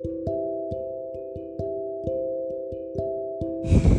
フフフ。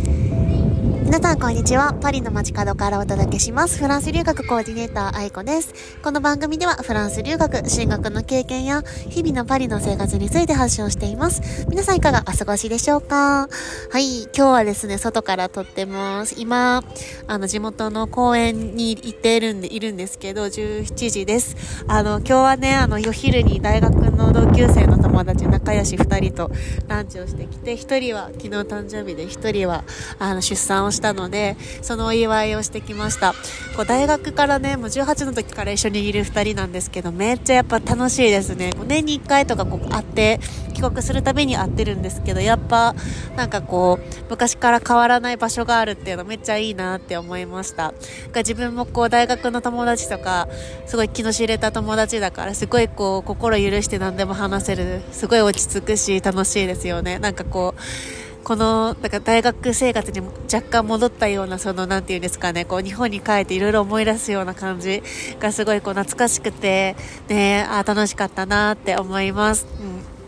皆さんこんにちは。パリの街角からお届けします。フランス留学コーディネーター愛子です。この番組ではフランス留学、進学の経験や日々のパリの生活について発信しています。皆さんいかがお過ごしでしょうか？はい、今日はですね、外から撮ってます。今、あの、地元の公園に行っているんで、いるんですけど、17時です。あの、今日はね、あの、夜昼に大学の同級生の友達、仲良し2人とランチをしてきて、1人は昨日誕生日で、1人は、あの、出産をしてしたので、そのお祝いをしてきました。こう大学からね、もう18の時から一緒にいる2人なんですけど、めっちゃやっぱ楽しいですね。年に1回とかこう会って、帰国するたびに会ってるんですけど、やっぱなんかこう、昔から変わらない場所があるっていうのめっちゃいいなって思いました。が自分もこう大学の友達とか、すごい気の知れた友達だから、すごいこう心許して何でも話せる、すごい落ち着くし楽しいですよね。なんかこう、この、だか大学生活に若干戻ったような、その、なんていうんですかね、こう、日本に帰っていろいろ思い出すような感じがすごいこう、懐かしくて、ね、あ、楽しかったなって思います。うん。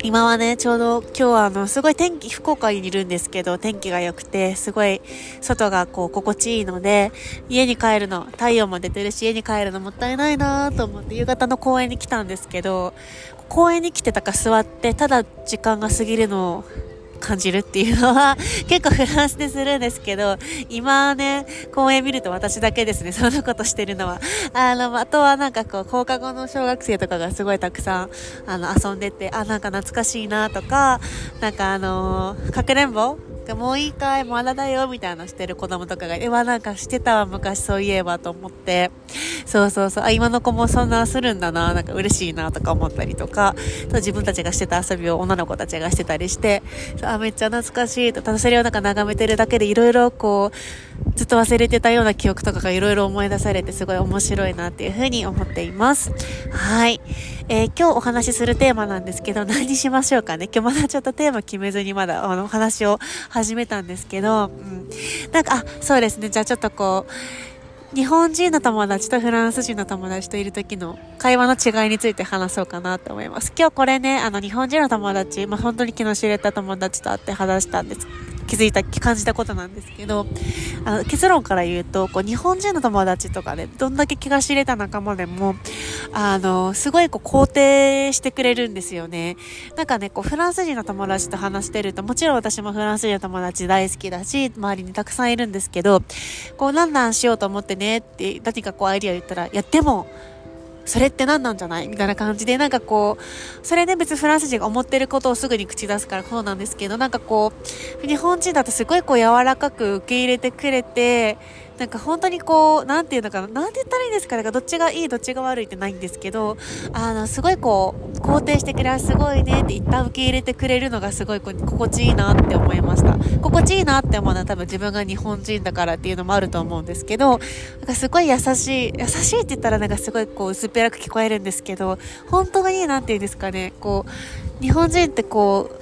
今はね、ちょうど今日はあの、すごい天気、福岡にいるんですけど、天気が良くて、すごい外がこう、心地いいので、家に帰るの、太陽も出てるし、家に帰るのもったいないなと思って、夕方の公園に来たんですけど、公園に来てたか座って、ただ時間が過ぎるのを感じるっていうのは 結構フランスでするんですけど、今ね、公園見ると私だけですね、そんなことしてるのは。あの、あとはなんかこう、放課後の小学生とかがすごいたくさん、あの、遊んでて、あ、なんか懐かしいなとか、なんかあのー、かくれんぼもういいかいまだだよみたいなしてる子供とかが、え、わ、なんかしてたわ、昔そういえばと思って、そうそうそう、あ、今の子もそんなするんだな、なんか嬉しいなとか思ったりとか、自分たちがしてた遊びを女の子たちがしてたりして、あ、めっちゃ懐かしいと、ただそれをなんか眺めてるだけでいろいろこう、ずっと忘れてたような記憶とかがいろいろ思い出されてすごい面白いなっていうふうに思っています。はい。えー、今日お話しするテーマなんですけど、何にしましょうかね。今日まだちょっとテーマ決めずにまだあのお話を始めたんですけど、うん。なんか、あ、そうですね。じゃあちょっとこう、日本人の友達とフランス人の友達といる時の会話の違いについて話そうかなと思います。今日これね、あの日本人の友達、まあ、本当に気の知れた友達と会って話したんです気づいた、感じたことなんですけど、あの、結論から言うと、こう、日本人の友達とかで、どんだけ気が知れた仲間でも、あの、すごいこう、肯定してくれるんですよね。なんかね、こう、フランス人の友達と話してると、もちろん私もフランス人の友達大好きだし、周りにたくさんいるんですけど、こう、なんなんしようと思ってねって、何かこう、アイディア言ったら、いや、でも、それって何なんじゃない？みたいな感じで、なんかこう、それで別にフランス人が思ってることをすぐに口出すからそうなんですけど、なんかこう、日本人だとすごいこう柔らかく受け入れてくれて、なんか本当にこう、なんていうのかな、なんて言ったらいいんですかね、どっちがいい、どっちが悪いってないんですけど、あの、すごいこう、肯定してくれ、すごいねって一旦受け入れてくれるのがすごいこう心地いいなって思いました。心地いいなって思うのは多分自分が日本人だからっていうのもあると思うんですけど、なんかすごい優しい、優しいって言ったらなんかすごいこう薄っぺらく聞こえるんですけど、本当になんていうんですかね、こう、日本人ってこう、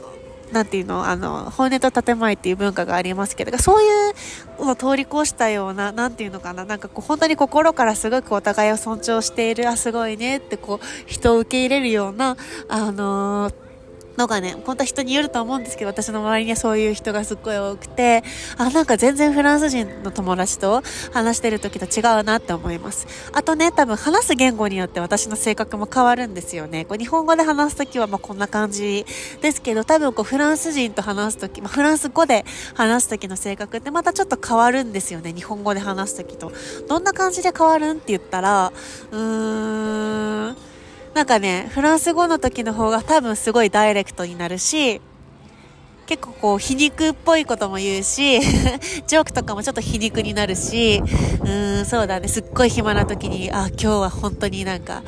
なんていうの、あの、本音と建前っていう文化がありますけど、そういうのを通り越したような、なんていうのかな、なんかこう、本当に心からすごくお互いを尊重している、あ、すごいねってこう、人を受け入れるような、あのーのがね、本当は人によると思うんですけど、私の周りにはそういう人がすっごい多くて、あ、なんか全然フランス人の友達と話してる時と違うなって思います。あとね、多分話す言語によって私の性格も変わるんですよね。こう日本語で話す時はまあこんな感じですけど、多分こうフランス人と話す時、まあ、フランス語で話す時の性格ってまたちょっと変わるんですよね。日本語で話す時と。どんな感じで変わるんって言ったら、うーん、なんかね、フランス語の時の方が多分すごいダイレクトになるし、結構こう皮肉っぽいことも言うし、ジョークとかもちょっと皮肉になるし、うーん、そうだね、すっごい暇な時に、あ、今日は本当になんか、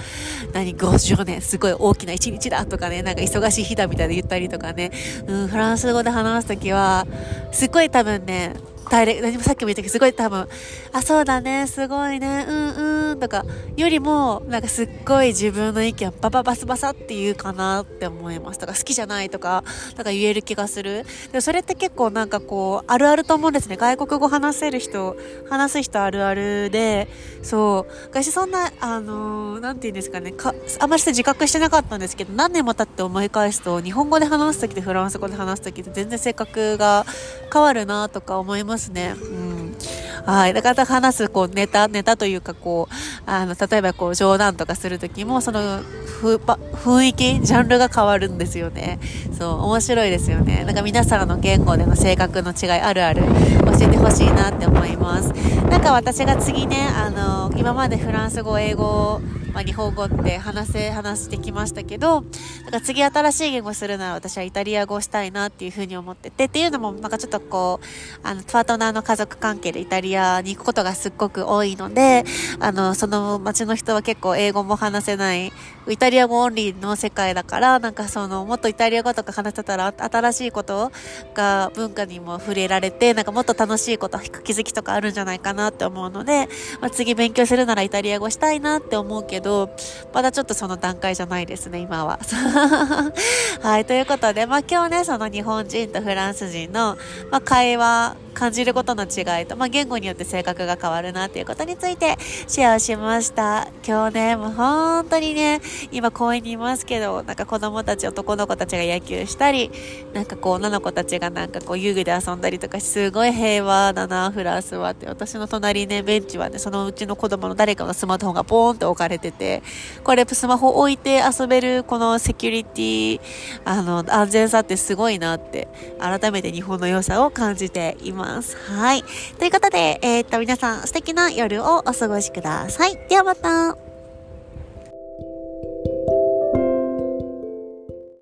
何、50年、すごい大きな一日だとかね、なんか忙しい日だみたいで言ったりとかね、うん、フランス語で話す時は、すっごい多分ね、ダイレクト、さっきも言ったけど、すごい多分、あ、そうだね、すごいね、うんうんとか、よりも、なんかすっごい自分の意見バババスバサって言うかなって思います。とか、好きじゃないとか、なんか言える気がする。でそれって結構なんかこう、あるあると思うんですね。外国語話せる人、話す人あるあるで、そう。私そんな、あのー、なんて言うんですかね、か、あんまり自覚してなかったんですけど、何年も経って思い返すと、日本語で話すときとフランス語で話すときって全然性格が変わるなとか思いますね。うん。はい。だから話す、こう、ネタ、ネタというか、こう、あの、例えばこう、冗談とかするときも、その、ふ、雰囲気、ジャンルが変わるんですよね。そう、面白いですよね。なんか皆さんの言語での性格の違いあるある教えてほしいなって思います。なんか私が次ね、あの、今までフランス語、英語、まあ、日本語って話せ、話してきましたけど、なんか次新しい言語するなら私はイタリア語をしたいなっていうふうに思ってて、っていうのもなんかちょっとこう、あの、パートナーの家族関係でイタリアに行くことがすっごく多いので、あの、その街の人は結構英語も話せない、イタリア語オンリーの世界だから、なんかその、もっとイタリア語とか話せたら新しいことが文化にも触れられて、なんかもっと楽しいこと、気づきとかあるんじゃないかなって思うので、まあ、次勉強するならイタリア語したいなって思うけど、ど、まだちょっとその段階じゃないですね、今は。はい、ということで、まあ今日ね、その日本人とフランス人の、まあ、会話、感じることの違いと、まあ、言語によって性格が変わるなっていうことについてシェアしました。今日ね、もう本当にね、今公園にいますけど、なんか子供たち、男の子たちが野球したり、なんかこう女の子たちがなんかこう遊具で遊んだりとか、すごい平和だな、フランスはって。私の隣ね、ベンチはね、そのうちの子供の誰かのスマートフォンがポーンって置かれてて、これスマホ置いて遊べるこのセキュリティ、あの、安全さってすごいなって、改めて日本の良さを感じています。ます。はい。ということで、えー、っと、皆さん素敵な夜をお過ごしください。ではまた。